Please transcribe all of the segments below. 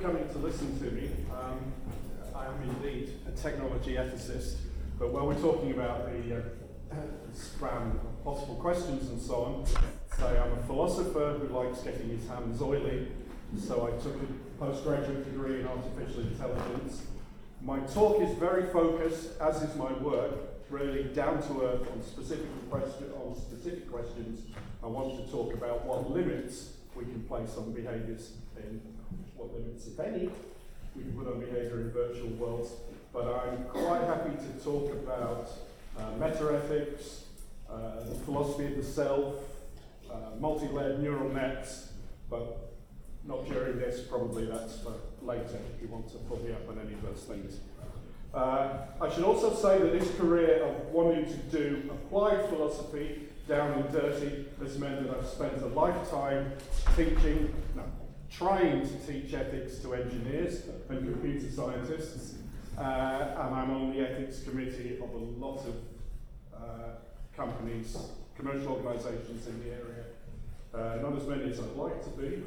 coming to listen to me. Um, I am indeed a technology ethicist, but while we're talking about the uh, of possible questions and so on, say I'm a philosopher who likes getting his hands oily, so I took a postgraduate degree in artificial intelligence. My talk is very focused, as is my work, really down to earth on specific, question, on specific questions. I want to talk about what limits we can place on behaviours in what limits, if any, we can put on behaviour in virtual worlds. But I'm quite happy to talk about uh, metaethics, uh, the philosophy of the self, uh, multi-layered neural nets, but not during this, probably that's for later if you want to pull me up on any of those things. Uh, I should also say that this career of wanting to do applied philosophy down and dirty has meant that I've spent a lifetime teaching, no, trying to teach ethics to engineers and computer scientists, uh, and I'm on the ethics committee of a lot of uh, companies, commercial organisations in the area. Uh, not as many as I'd like to be.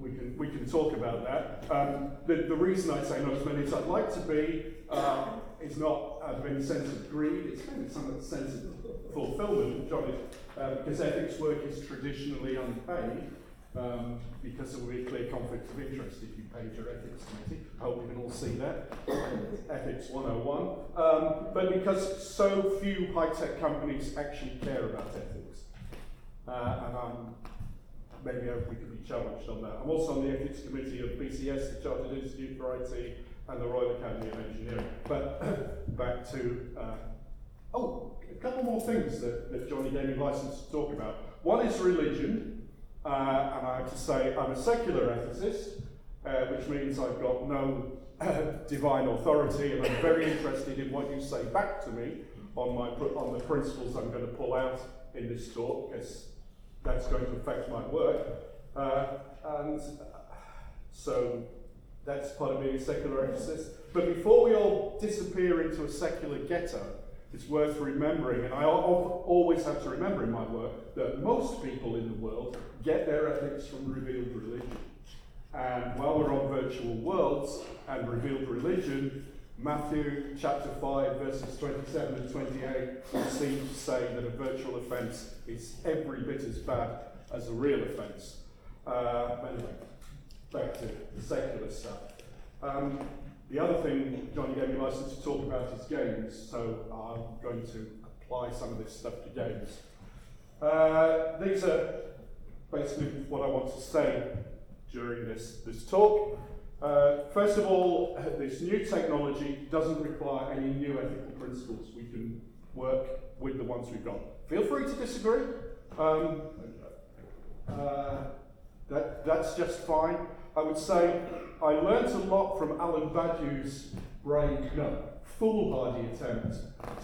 We can, we can talk about that. Um, the, the reason I say not as many as I'd like to be uh, is not out of any sense of greed, it's kind of some sense of fulfillment, uh, because ethics work is traditionally unpaid. Um, because there will be a clear conflict of interest if you paid your ethics committee. I hope you can all see that. ethics 101. Um, but because so few high tech companies actually care about ethics. Uh, and I'm, maybe we can be challenged on that. I'm also on the ethics committee of BCS, the Chartered Institute for IT, and the Royal Academy of Engineering. But back to, uh, oh, a couple more things that, that Johnny gave me license to talk about. One is religion. Uh, and I have to say, I'm a secular ethicist, uh, which means I've got no divine authority, and I'm very interested in what you say back to me on, my, on the principles I'm going to pull out in this talk, because that's going to affect my work. Uh, and so that's part of being a secular ethicist. But before we all disappear into a secular ghetto, it's worth remembering, and I always have to remember in my work, that most people in the world get their ethics from revealed religion. And while we're on virtual worlds and revealed religion, Matthew chapter 5, verses 27 and 28 seem to say that a virtual offence is every bit as bad as a real offence. Uh, anyway, back to the secular stuff. Um, the other thing Johnny gave me license to talk about is games, so I'm going to apply some of this stuff to games. Uh, these are basically what I want to say during this, this talk. Uh, first of all, this new technology doesn't require any new ethical principles. We can work with the ones we've got. Feel free to disagree. Um, uh, that, that's just fine. I would say I learnt a lot from Alan Badiou's brave, no, foolhardy attempt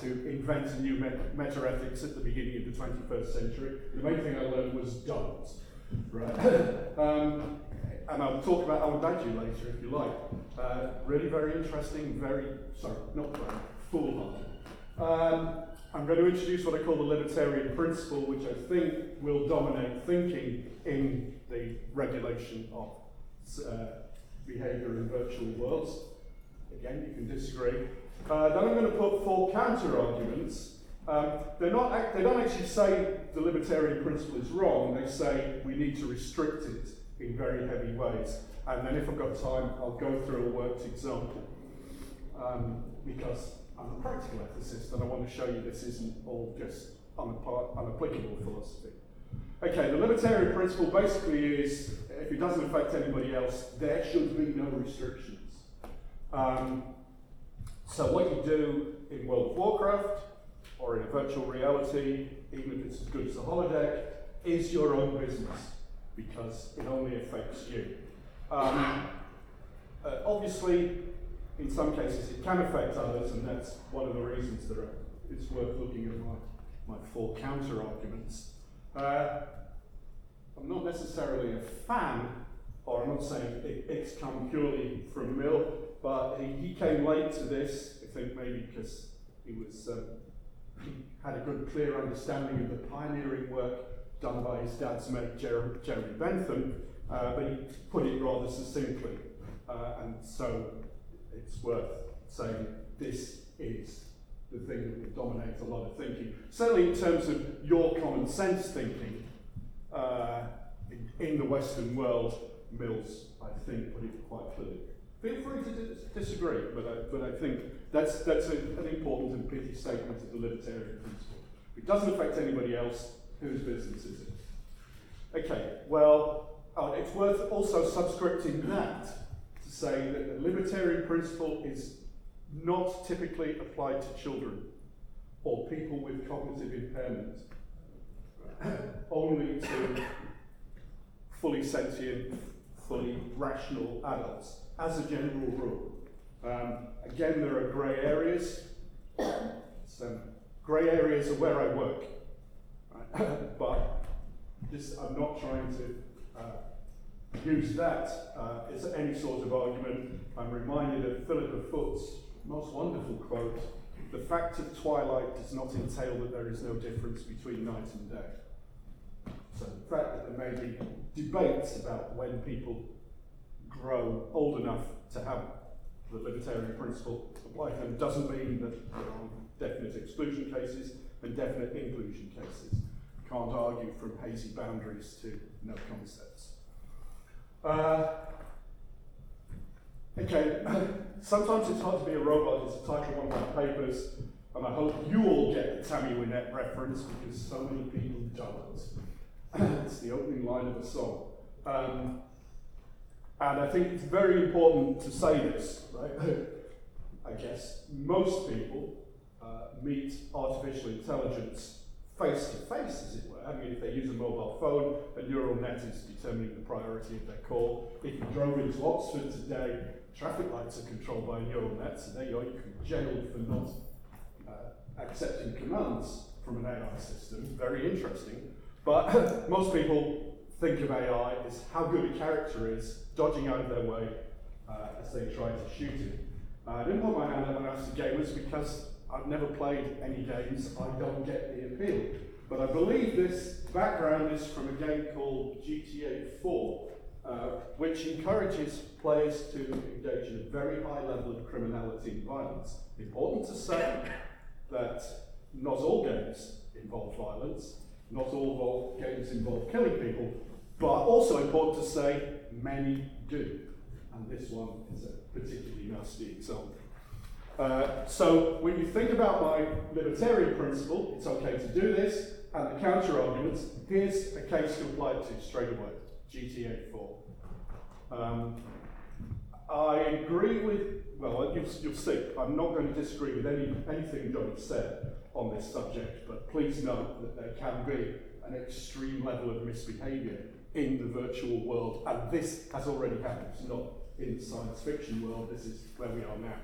to invent a new meta-ethics at the beginning of the 21st century. The main thing I learned was don't. Right? um, and I'll talk about Alan Badiou later if you like. Uh, really very interesting, very, sorry, not very, foolhardy. Um, I'm going to introduce what I call the libertarian principle, which I think will dominate thinking in the regulation of uh, behavior in virtual worlds. Again, you can disagree. Uh, then I'm going to put four counter arguments. Um, they're not, they don't actually say the libertarian principle is wrong, they say we need to restrict it in very heavy ways. And then, if I've got time, I'll go through a worked example. Um, because I'm a practical ethicist and I want to show you this isn't all just unapplicable philosophy. Okay, the libertarian principle basically is if it doesn't affect anybody else, there should be no restrictions. Um, so, what you do in World of Warcraft or in a virtual reality, even if it's as good as a holodeck, is your own business because it only affects you. Um, uh, obviously, in some cases, it can affect others, and that's one of the reasons that it's worth looking at my, my four counter arguments. Uh, I'm not necessarily a fan, or I'm not saying it, it's come purely from Mill, but he, he came late to this, I think maybe because he was um, he had a good, clear understanding of the pioneering work done by his dad's mate, Jeremy, Jeremy Bentham, uh, but he put it rather succinctly. Uh, and so it's worth saying this is the thing that will dominate a lot of thinking. Certainly in terms of your common sense thinking, uh, in, in the Western world, Mills, I think, put it quite clearly. Feel free to dis disagree, but I, but I think that's, that's a, an important and pithy statement of the libertarian principle. It doesn't affect anybody else, whose business is it? Okay, well, uh, it's worth also subscripting that to say that the libertarian principle is not typically applied to children or people with cognitive impairment, only to fully sentient, fully rational adults, as a general rule. Um, again, there are grey areas. So, grey areas are where I work. Right? but this, I'm not trying to uh, use that uh, as any sort of argument. I'm reminded of Philippa Foot's most wonderful quote The fact of twilight does not entail that there is no difference between night and day. So the fact that there may be debates about when people grow old enough to have the libertarian principle apply to them doesn't mean that there are definite exclusion cases and definite inclusion cases. Can't argue from hazy boundaries to no concepts. Uh, okay, sometimes it's hard to be a robot. It's a title of one of my papers, and I hope you all get the Tammy Wynette reference because so many people don't. it's the opening line of a song. Um, and I think it's very important to say this, right? I guess most people uh, meet artificial intelligence face to face, as it were. I mean, if they use a mobile phone, a neural net is determining the priority of their call. If you drove into Oxford today, traffic lights are controlled by neural net, so there you are, you can jail for not uh, accepting commands from an AI system. Very interesting. But most people think of AI as how good a character is, dodging out of their way uh, as they try to shoot him. Uh, I didn't put my hand up I asked the gamers because I've never played any games, I don't get the appeal. But I believe this background is from a game called GTA 4, uh, which encourages players to engage in a very high level of criminality and violence. Important to say that not all games involve violence, not all games involve killing people, but also important to say many do. And this one is a particularly nasty example. Uh, so when you think about my libertarian principle, it's okay to do this, and the counter arguments, here's a case to apply it to straight away, GTA 4. Um, I agree with, well, you'll, you'll see, I'm not going to disagree with any, anything Johnny said on this subject, but please note that there can be an extreme level of misbehaviour in the virtual world, and this has already happened. It's not in the science fiction world, this is where we are now.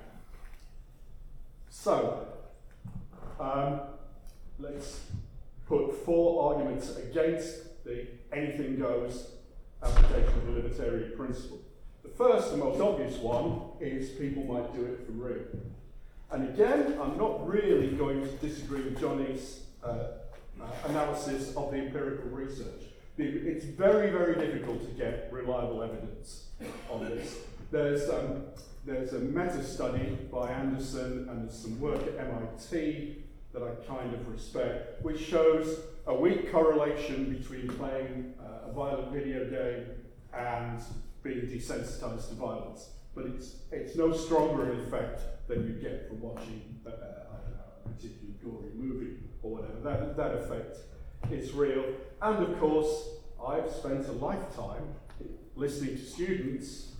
So, um, let's put four arguments against the anything goes application of the libertarian principle. The first and most obvious one is people might do it for real. And again, I'm not really going to disagree with Johnny's uh, uh, analysis of the empirical research. It's very, very difficult to get reliable evidence on this. There's, um, there's a meta study by Anderson and there's some work at MIT that I kind of respect, which shows a weak correlation between playing uh, a violent video game and being desensitized to violence. But it's, it's no stronger an effect than you get from watching uh, a particularly gory movie or whatever. That, that effect is real. And of course, I've spent a lifetime listening to students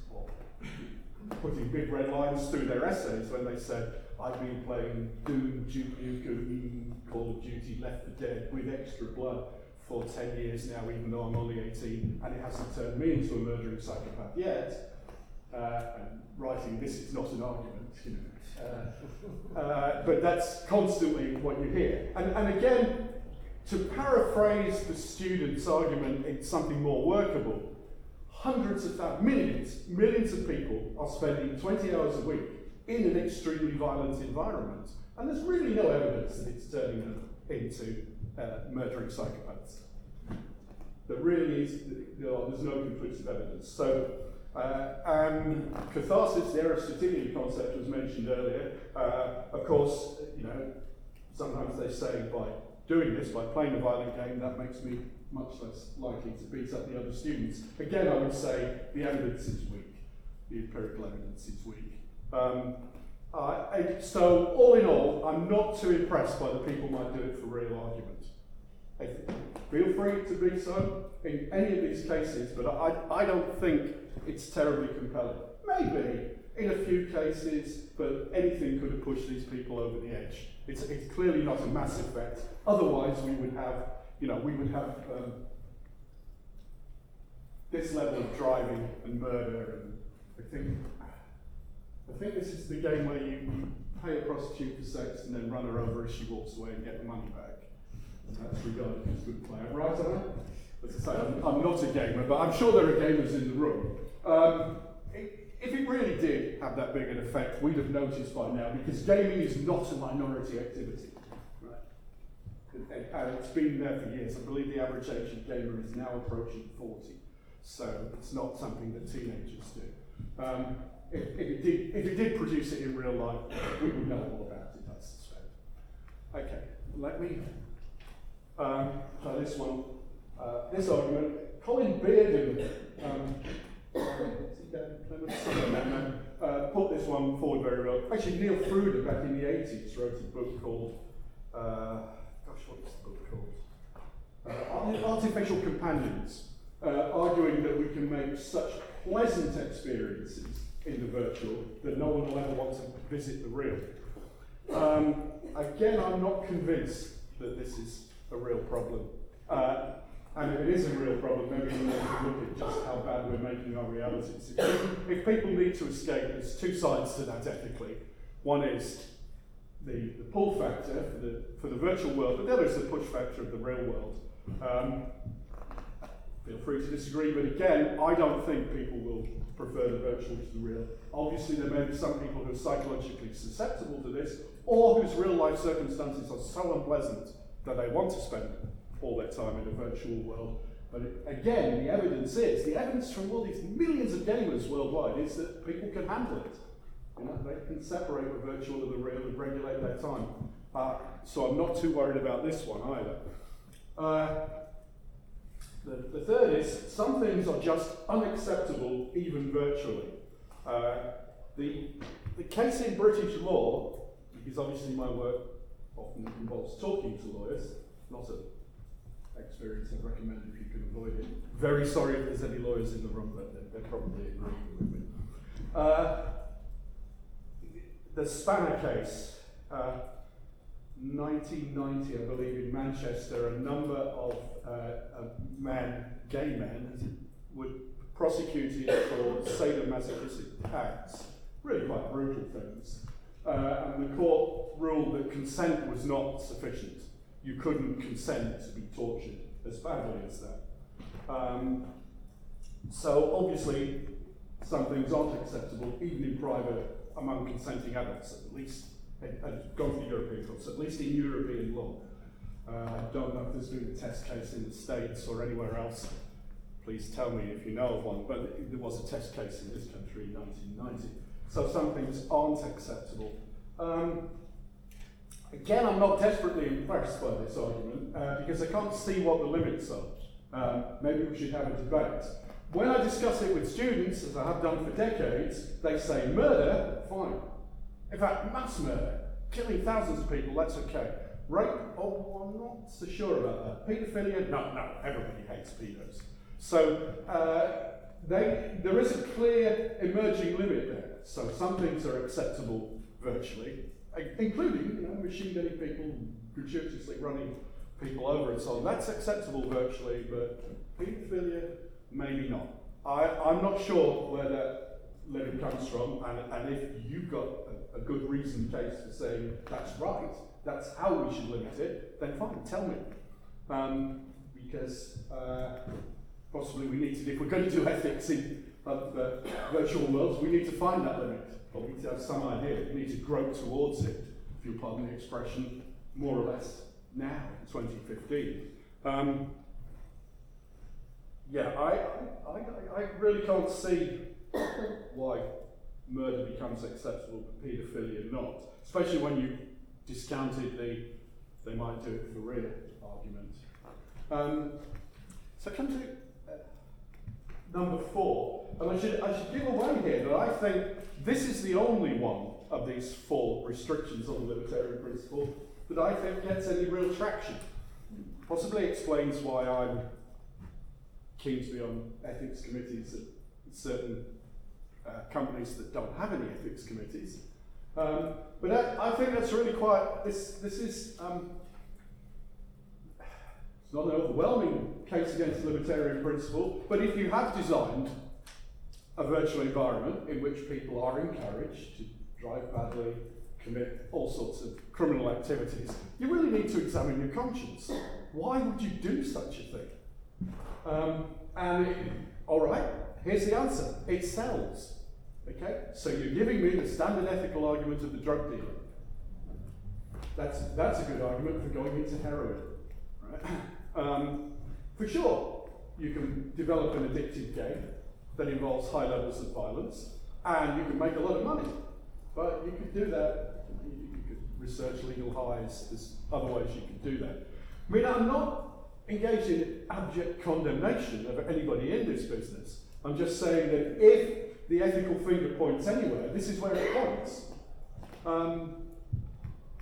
putting big red lines through their essays when they said, I've been playing Doom, Duke Nukem, Call of Duty, Left 4 Dead with extra blood for 10 years now, even though I'm only 18, and it hasn't turned me into a murdering psychopath yet. Uh, and writing this is not an argument, you know. Uh, uh, but that's constantly what you hear. And, and again, to paraphrase the student's argument in something more workable, hundreds of millions, millions of people are spending 20 hours a week in an extremely violent environment. And there's really no evidence that it's turning them into uh, murdering psychopaths. There really is, are, there's no conclusive evidence. So, uh, catharsis, the Aristotelian concept was mentioned earlier. Uh, of course, you know, sometimes they say by doing this, by playing a violent game, that makes me much less likely to beat up the other students. Again, I would say the evidence is weak. The empirical evidence is weak. Um, uh, so, all in all, I'm not too impressed by the people might do it for real argument. Feel free to be so in any of these cases, but I, I don't think it's terribly compelling. Maybe in a few cases, but anything could have pushed these people over the edge. It's, it's clearly not a massive effect. Otherwise, we would have, you know, we would have um, this level of driving and murder, and I think, I think this is the game where you, you pay a prostitute for sex and then run her over as she walks away and get the money back. And That's regarded as good play. Right, I? As I say, I'm, I'm, not a gamer, but I'm sure there are gamers in the room. Um, if it really did have that big an effect, we'd have noticed by now, because gaming is not a minority activity. Right? And it's been there for years. I believe the average age of gamer is now approaching 40. So it's not something that teenagers do. Um, if, it did, if it did produce it in real life, we would know all about it, I suspect. Okay, let me um, so this one, uh, this argument, Colin Beardon, um, uh, put this one forward very well. Actually, Neil Frude back in the 80s wrote a book called, uh, gosh, what is the book called? Uh, Artificial Companions, uh, arguing that we can make such pleasant experiences in the virtual that no one will ever want to visit the real. Um, again, I'm not convinced that this is a real problem. Uh, and if it is a real problem, maybe we need to look at just how bad we're making our realities. If, if people need to escape, there's two sides to that ethically. One is the, the pull factor for the, for the virtual world, but the other is the push factor of the real world. Um, feel free to disagree, but again, I don't think people will prefer the virtual to the real. Obviously, there may be some people who are psychologically susceptible to this, or whose real life circumstances are so unpleasant that they want to spend all their time in a virtual world. But again, the evidence is, the evidence from all these millions of gamers worldwide is that people can handle it. You know, they can separate the virtual and the real and regulate their time. Uh, so I'm not too worried about this one either. Uh, the, the, third is some things are just unacceptable, even virtually. Uh, the, the case in British law, because obviously my work often involves talking to lawyers, not an experience I'd recommend if you can avoid it. Very sorry if there's any lawyers in the room, but they're, they're probably agreeing with me. Uh, the Spanner case, uh, 1990, I believe, in Manchester, a number of uh, men, gay men, were prosecuted for sadomasochistic acts, really quite brutal things uh, and the court ruled that consent was not sufficient. You couldn't consent to be tortured as badly as that. Um, so obviously, some things aren't acceptable, even in private, among consenting adults, at least, and gone for European courts, at least in European law. Uh, I don't know if there's been a test case in the States or anywhere else. Please tell me if you know of one, but there was a test case in this country in 1990. So some things aren't acceptable. Um, again, I'm not desperately impressed by this argument uh, because I can't see what the limits are. Um, maybe we should have a debate. When I discuss it with students, as I have done for decades, they say murder, fine. In fact, mass murder, killing thousands of people, that's okay. Rape, oh, I'm not so sure about that. Paedophilia, no, no, everybody hates pedos. So uh, they, there is a clear emerging limit there. So some things are acceptable virtually, including you know, machine gunning people, gratuitously running people over and so on. That's acceptable virtually, but paedophilia, maybe not. I, I'm not sure where that limit comes from, and, and if you've got a, good reason case for saying that's right, that's how we should limit it, then fine, tell me. Um, because uh, possibly we need to, if we're going to do ethics in uh, virtual worlds, we need to find that limit. But we need to have some idea. We need to grope towards it, if you'll pardon the expression, more or less now, 2015. Um, yeah, I, I, I, I really can't see why murder becomes acceptable but paedophilia not, especially when you discounted the they might do it for real argument. Um, so come to uh, number four, and I should, I should give away here that I think this is the only one of these four restrictions on the libertarian principle that I think gets any real traction. Possibly explains why I'm keen to be on ethics committees at certain uh, companies that don't have any ethics committees. Um, but that, I think that's really quite, this, this is, um, it's not an overwhelming case against libertarian principle, but if you have designed a virtual environment in which people are encouraged to drive badly, commit all sorts of criminal activities, you really need to examine your conscience. Why would you do such a thing? Um, and it, all right, here's the answer: it sells. Okay, so you're giving me the standard ethical argument of the drug dealer. That's that's a good argument for going into heroin. Right? Um, for sure, you can develop an addictive game that involves high levels of violence, and you can make a lot of money. But you could do that. You, could research legal highs. There's other ways you could do that. I mean, I'm not engaged in abject condemnation of anybody in this business. I'm just saying that if the ethical finger points anywhere, this is where it points. Um,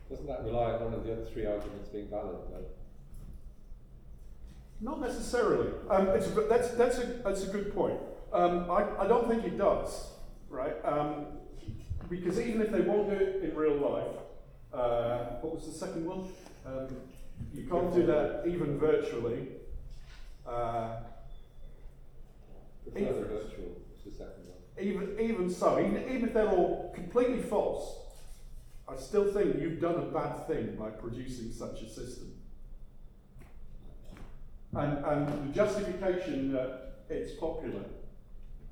Doesn't that rely on one of the other three arguments being valid, though? Not necessarily. Um, a, that's, that's, a, that's a good point. Um, I, I don't think it does, right? Um, because even if they won't do it in real life, uh, what was the second one? Um, you can't do that even virtually. Uh, even, virtual is the second one. Even, even so, even, even if they're all completely false, I still think you've done a bad thing by producing such a system. And, and the justification that it's popular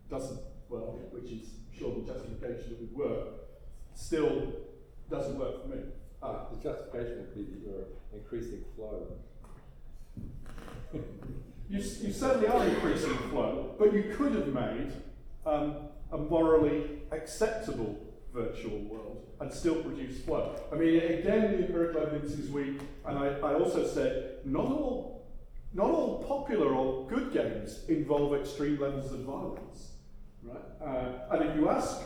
doesn't, well, which is sure the justification that would work, still doesn't work for me. Uh, the justification would be that you're increasing flow. you, you certainly are increasing flow, but you could have made um, a morally acceptable virtual world and still produce flow. I mean, again, the empirical evidence is weak, and I, I also said not all not all popular or good games involve extreme levels of violence. Right? Uh, and if you ask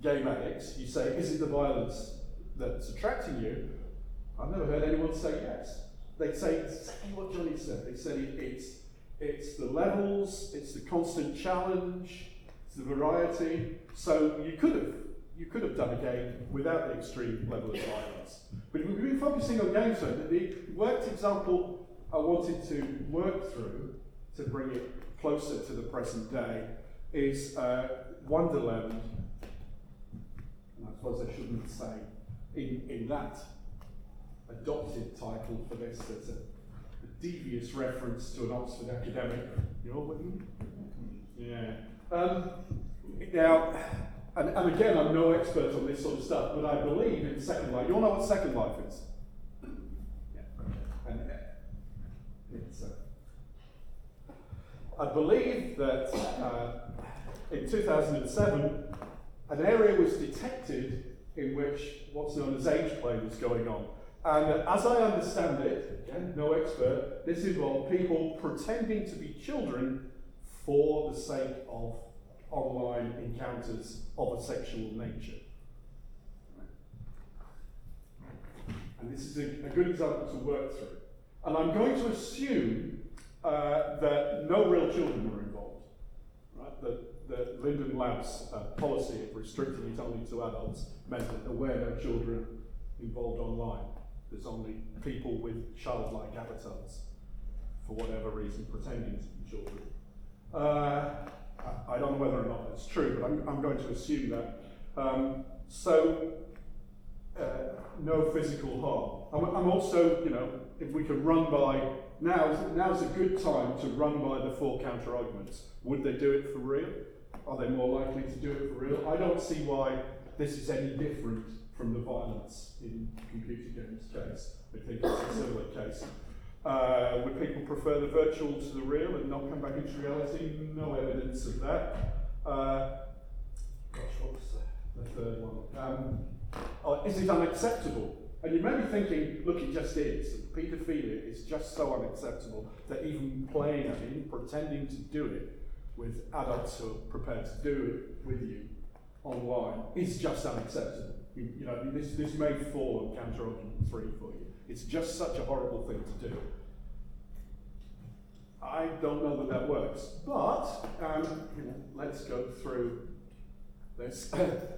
game addicts, you say, is it the violence that's attracting you? I've never heard anyone say yes. They say exactly what Johnny said. They say it's, it's the levels, it's the constant challenge, it's the variety. So you could have you could have done a game without the extreme level of violence. But we've been focusing on games, so the worked example I wanted to work through to bring it closer to the present day is uh, Wonderland. And I suppose I shouldn't say in, in that adopted title for this, a devious reference to an Oxford academic. You know what Yeah. Um, now, and, and again, I'm no expert on this sort of stuff, but I believe in Second Life. You all know what Second Life is? Yeah. And it's, uh, I believe that uh, in 2007, an area was detected in which what's known as age play was going on. And as I understand it, again, no expert, this involved people pretending to be children for the sake of online encounters of a sexual nature. And this is a, a good example to work through. And I'm going to assume uh, that no real children were involved. Right? That, that Linden Lab's uh, policy of restricting it only to adults meant that there were no children involved online. There's only people with childlike avatars, for whatever reason, pretending to be children. Uh, I, I, don't know whether or not that's true, but I'm, I'm going to assume that. Um, so, uh, no physical harm. I'm, I'm also, you know, if we could run by now, now's a good time to run by the four counter arguments. Would they do it for real? Are they more likely to do it for real? I don't see why this is any different from the violence in computer games case. I think it's a similar case. Uh, would people prefer the virtual to the real and not come back into reality? No evidence of that. Uh, gosh, what was the, the third one? Um, oh, is it unacceptable? And you may be thinking, look, it just is. Paedophilia is just so unacceptable that even playing at it, pretending to do it with adults who are prepared to do it with you online is just unacceptable. You, know, this, this may fall on counter argument three for you. It's just such a horrible thing to do. I don't know that that works, but um, you know, let's go through this.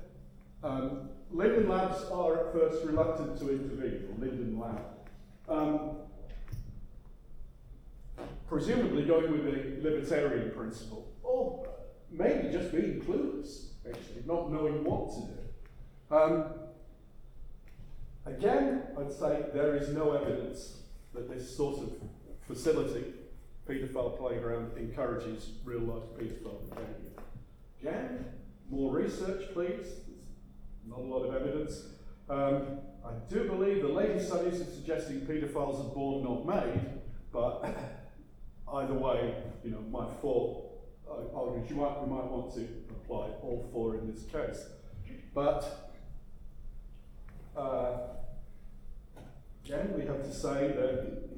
um, Linden Labs are at first reluctant to intervene, or Linden Lab. Um, presumably going with the libertarian principle, or maybe just being clueless, actually, not knowing what to do. Um, again, I'd say there is no evidence that this sort of facility, paedophile playground, encourages real life paedophile behaviour. Again, more research, please. There's not a lot of evidence. Um, I do believe the latest studies are suggesting paedophiles are born, not made, but either way, you know, my four arguments, you might, might want to apply all four in this case. But uh, again, we have to say that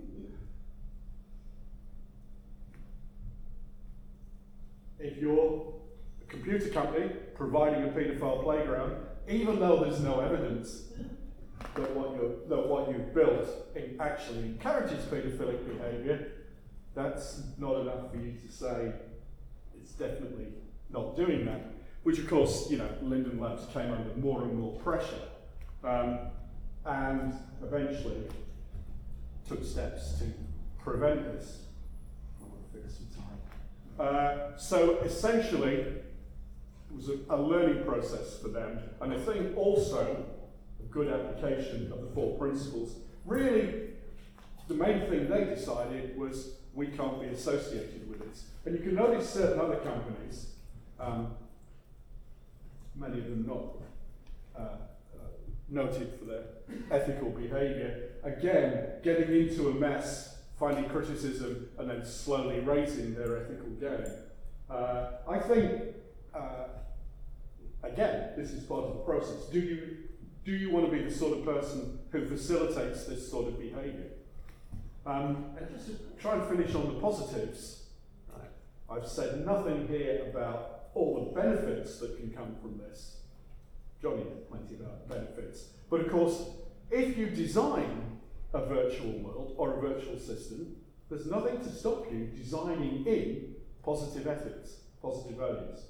if you're a computer company providing a paedophile playground, even though there's no evidence that what, you that what you've built actually encourages paedophilic behaviour, that's not enough for you to say it's definitely not doing that. Which, of course, you know, Linden Labs came under more and more pressure um, and eventually took steps to prevent this. Uh, so essentially, it was a, a learning process for them, and I think also a good application of the four principles. Really, the main thing they decided was we can't be associated with this. And you can notice certain other companies, um, many of them not uh, noted for their ethical behaviour, again, getting into a mess, finding criticism, and then slowly raising their ethical game. Uh, I think, uh, again, this is part of the process. Do you, do you want to be the sort of person who facilitates this sort of behaviour? Um, and just to try and finish on the positives, I've said nothing here about all the benefits that can come from this. Johnny had plenty about benefits. But of course, if you design a virtual world or a virtual system, there's nothing to stop you designing in positive ethics, positive values.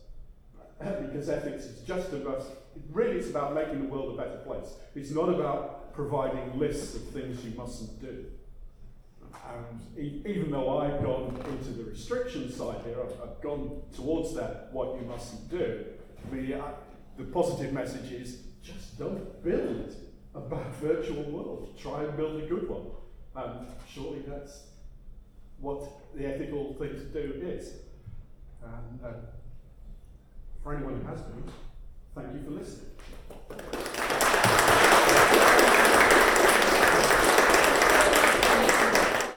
because ethics is just about, really it's about making the world a better place. It's not about providing lists of things you mustn't do. And e- even though I've gone into the restriction side here, I've, I've gone towards that, what you mustn't do, the, uh, the positive message is just don't build a bad virtual world. Try and build a good one. And surely that's what the ethical thing to do is. And uh, for anyone who has been, thank you for listening.